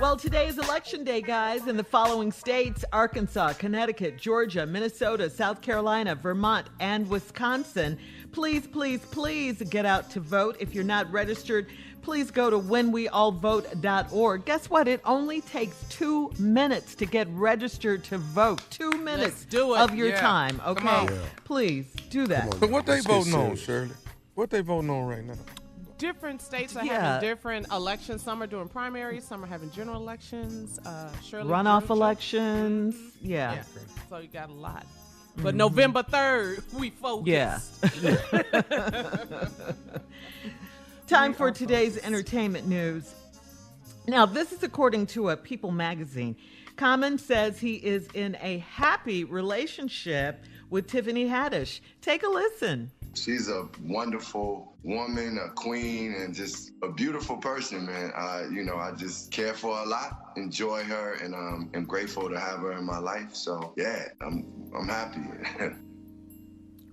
Well, today is election day, guys, in the following states Arkansas, Connecticut, Georgia, Minnesota, South Carolina, Vermont, and Wisconsin. Please, please, please get out to vote. If you're not registered, please go to whenweallvote.org. Guess what? It only takes two minutes to get registered to vote. Two minutes do of your Yeah. time, okay? Yeah. Please do that. But what they Let's get voting on. Shirley? What they voting on right now? Different states are Yeah. having different elections. Some are doing primaries. Some are having general elections. Uh, Shirley Runoff Georgia. elections. Yeah. Yeah. So you got a lot. But November third, we focus. Yeah. Time for today's entertainment news. Now, this is according to a People magazine. Common says he is in a happy relationship with Tiffany Haddish. Take a listen. She's a wonderful woman, a queen, and just a beautiful person, man. I, you know, I just care for her a lot, enjoy her, and um, am grateful to have her in my life. So yeah, I'm I'm happy.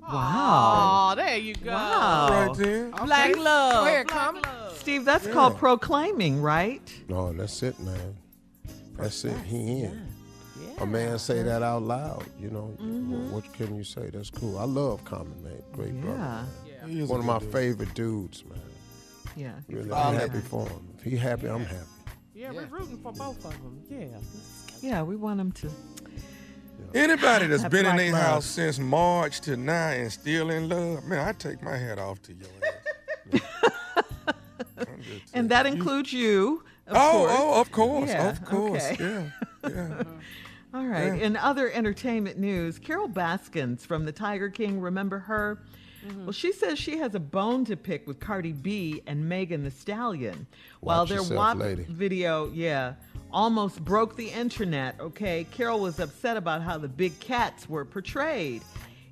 Wow. Oh, there you go. Wow. Right there. Black love. Go ahead, Black Common. love. Steve, that's called proclaiming, right? No, that's it, man. That's it. He in. A man say that out loud, you know. Mm-hmm. What can you say? That's cool. I love Common, man. Great brother. Yeah. He is One of my dude. favorite dudes, man. Yeah. Really, Oh, I'm yeah. happy for him. If he happy, I'm happy. Yeah, we're rooting for both of them. Yeah. Yeah, we want them to. Anybody that's been in black their love. house since March to now and still in love, man, I take my hat off to your ass. And that includes you, of oh, course. oh, of course, Yeah, of course, okay. yeah, yeah. All right. Yeah. In other entertainment news, Carol Baskins from the Tiger King, remember her? Well, she says she has a bone to pick with Cardi B and Megan Thee Stallion. While Watch their yourself, WAP lady. video, yeah, almost broke the internet, okay? Carol was upset about how the big cats were portrayed.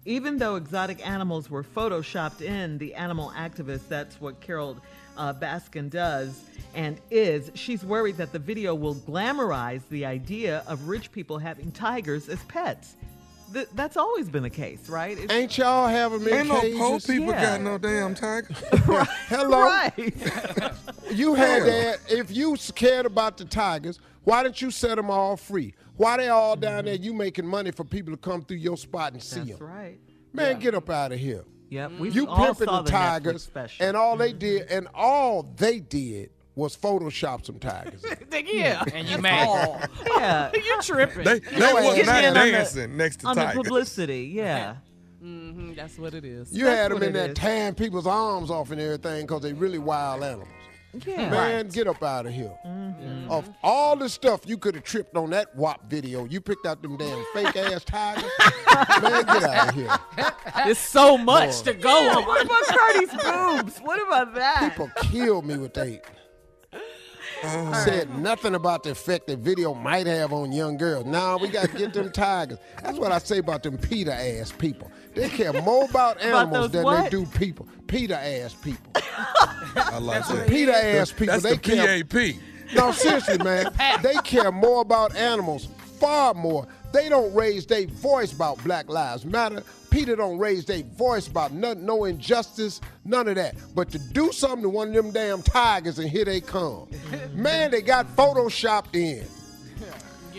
Even though exotic animals were photoshopped in, the animal activist, that's what Carol uh, Baskin does and is, she's worried that the video will glamorize the idea of rich people having tigers as pets. th- that's always been the case, right? It's- Ain't y'all having them in Ain't no poor people Yeah. got no damn tiger. Hello. Right. You had that. If you cared about the tigers, why didn't you set them all free? Why they all down mm. there? You making money for people to come through your spot and see That's them. That's right. Man, get up out of here. Yep. We You all pimping the the tigers, and all they mm-hmm. did, and all they did was Photoshop some tigers. yeah. And you mad. yeah. you tripping. They, they Your was not in on the- dancing next to Tigers. on the publicity, yeah. Mm-hmm, that's what it is. You That's had them in it there is. tearing people's arms off and everything because they really wild animals. Yeah. Man, get up out of here. Mm-hmm. Of all the stuff you could have tripped on that WAP video, you picked out them damn fake ass tigers. Man, get out of here. There's so much to go on. What about Cardi's boobs? What about that? People killed me with that. Said nothing about the effect that video might have on young girls. Now we got to get them tigers. That's what I say about them PETA ass people. They care more about animals those than what? they do people. PETA ass people. I like that. PETA ass people. That's they the care. PAP. No, seriously, man. They care more about animals, far more. They don't raise their voice about Black Lives Matter. PETA don't raise their voice about none, no injustice, none of that. But to do something to one of them damn tigers and here they come. Man, they got photoshopped in.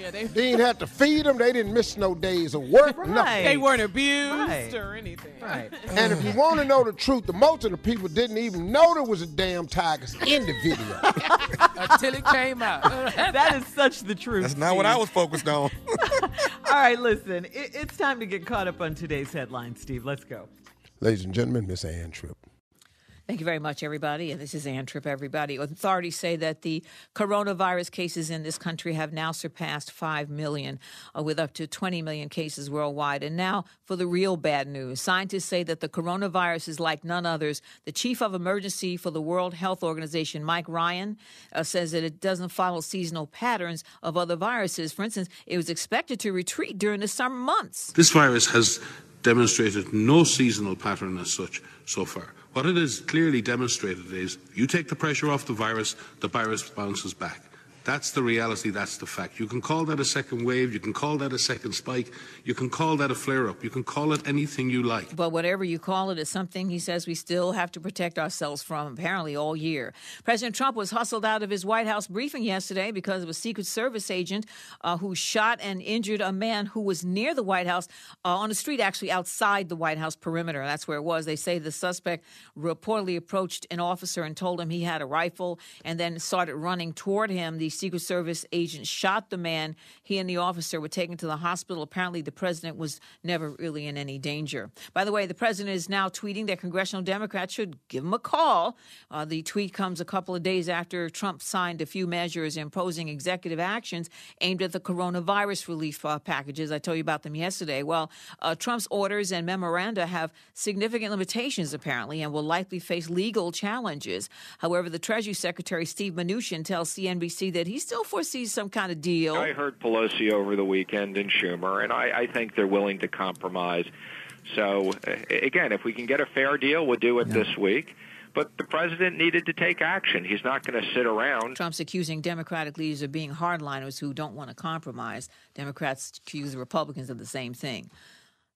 Yeah, they They didn't have to feed them. They didn't miss no days of work. Right. Nothing. they weren't abused Right. or anything. Right. And if you want to know the truth, the most of the people didn't even know there was a damn tigers in the video. Until it came out. That is such the truth. That's not what I was focused on. All right, listen. It, it's time to get caught up on today's headlines, Steve. Let's go. Ladies and gentlemen, Miss Ann Tripp. Thank you very much, everybody. And this is Ann everybody. Authorities say that the coronavirus cases in this country have now surpassed 5 million, uh, with up to 20 million cases worldwide. And now for the real bad news. Scientists say that the coronavirus is like none others. The chief of emergency for the World Health Organization, Mike Ryan, uh, says that it doesn't follow seasonal patterns of other viruses. For instance, it was expected to retreat during the summer months. This virus has demonstrated no seasonal pattern as such so far. What it has clearly demonstrated is you take the pressure off the virus, the virus bounces back. That's the reality, that's the fact. You can call that a second wave, you can call that a second spike, you can call that a flare up, you can call it anything you like. But whatever you call it, it's something he says we still have to protect ourselves from, apparently, all year. President Trump was hustled out of his White House briefing yesterday because of a Secret Service agent uh, who shot and injured a man who was near the White House uh, on the street, actually outside the White House perimeter. That's where it was. They say the suspect reportedly approached an officer and told him he had a rifle and then started running toward him. The Secret Service agent shot the man. He and the officer were taken to the hospital. Apparently, the president was never really in any danger. By the way, the president is now tweeting that congressional Democrats should give him a call. Uh, the tweet comes a couple of days after Trump signed a few measures imposing executive actions aimed at the coronavirus relief uh, packages. I told you about them yesterday. Well, uh, Trump's orders and memoranda have significant limitations, apparently, and will likely face legal challenges. However, the Treasury Secretary Steve Mnuchin tells CNBC that he still foresees some kind of deal. I heard Pelosi over the weekend and Schumer, and I, I think they're willing to compromise. So, again, if we can get a fair deal, we'll do it this week. But the president needed to take action. He's not going to sit around. Trump's accusing Democratic leaders of being hardliners who don't want to compromise. Democrats accuse the Republicans of the same thing.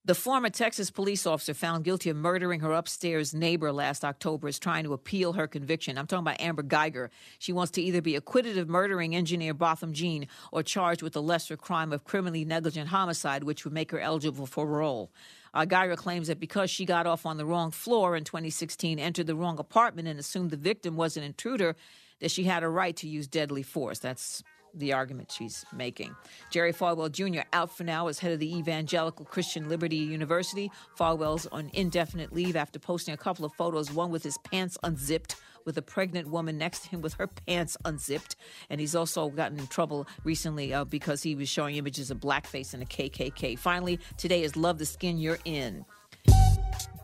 The former Texas police officer found guilty of murdering her upstairs neighbor last October is trying to appeal her conviction. I'm talking about Amber Guyger. She wants to either be acquitted of murdering engineer Botham Jean or charged with the lesser crime of criminally negligent homicide, which would make her eligible for parole. Uh, Guyger claims that because she got off on the wrong floor in 2016, entered the wrong apartment, and assumed the victim was an intruder, that she had a right to use deadly force. That's the argument she's making. Jerry Falwell Jr. out for now as head of the Evangelical Christian Liberty University. Falwell's on indefinite leave after posting a couple of photos, one with his pants unzipped, with a pregnant woman next to him with her pants unzipped. And he's also gotten in trouble recently uh, because he was showing images of blackface and a KKK. Finally, today is Love the Skin You're In.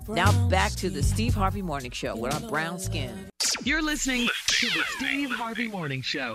Now back to the Steve Harvey Morning Show with our brown skin. You're listening to the Steve Harvey Morning Show.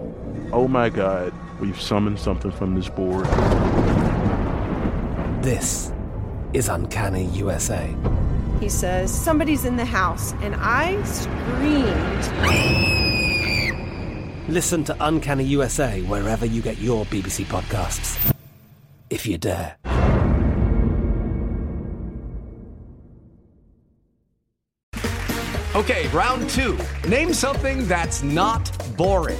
oh my God, we've summoned something from this board. This is Uncanny USA. He says, Somebody's in the house, and I screamed. Listen to Uncanny USA wherever you get your BBC podcasts, if you dare. Okay, round two. Name something that's not boring.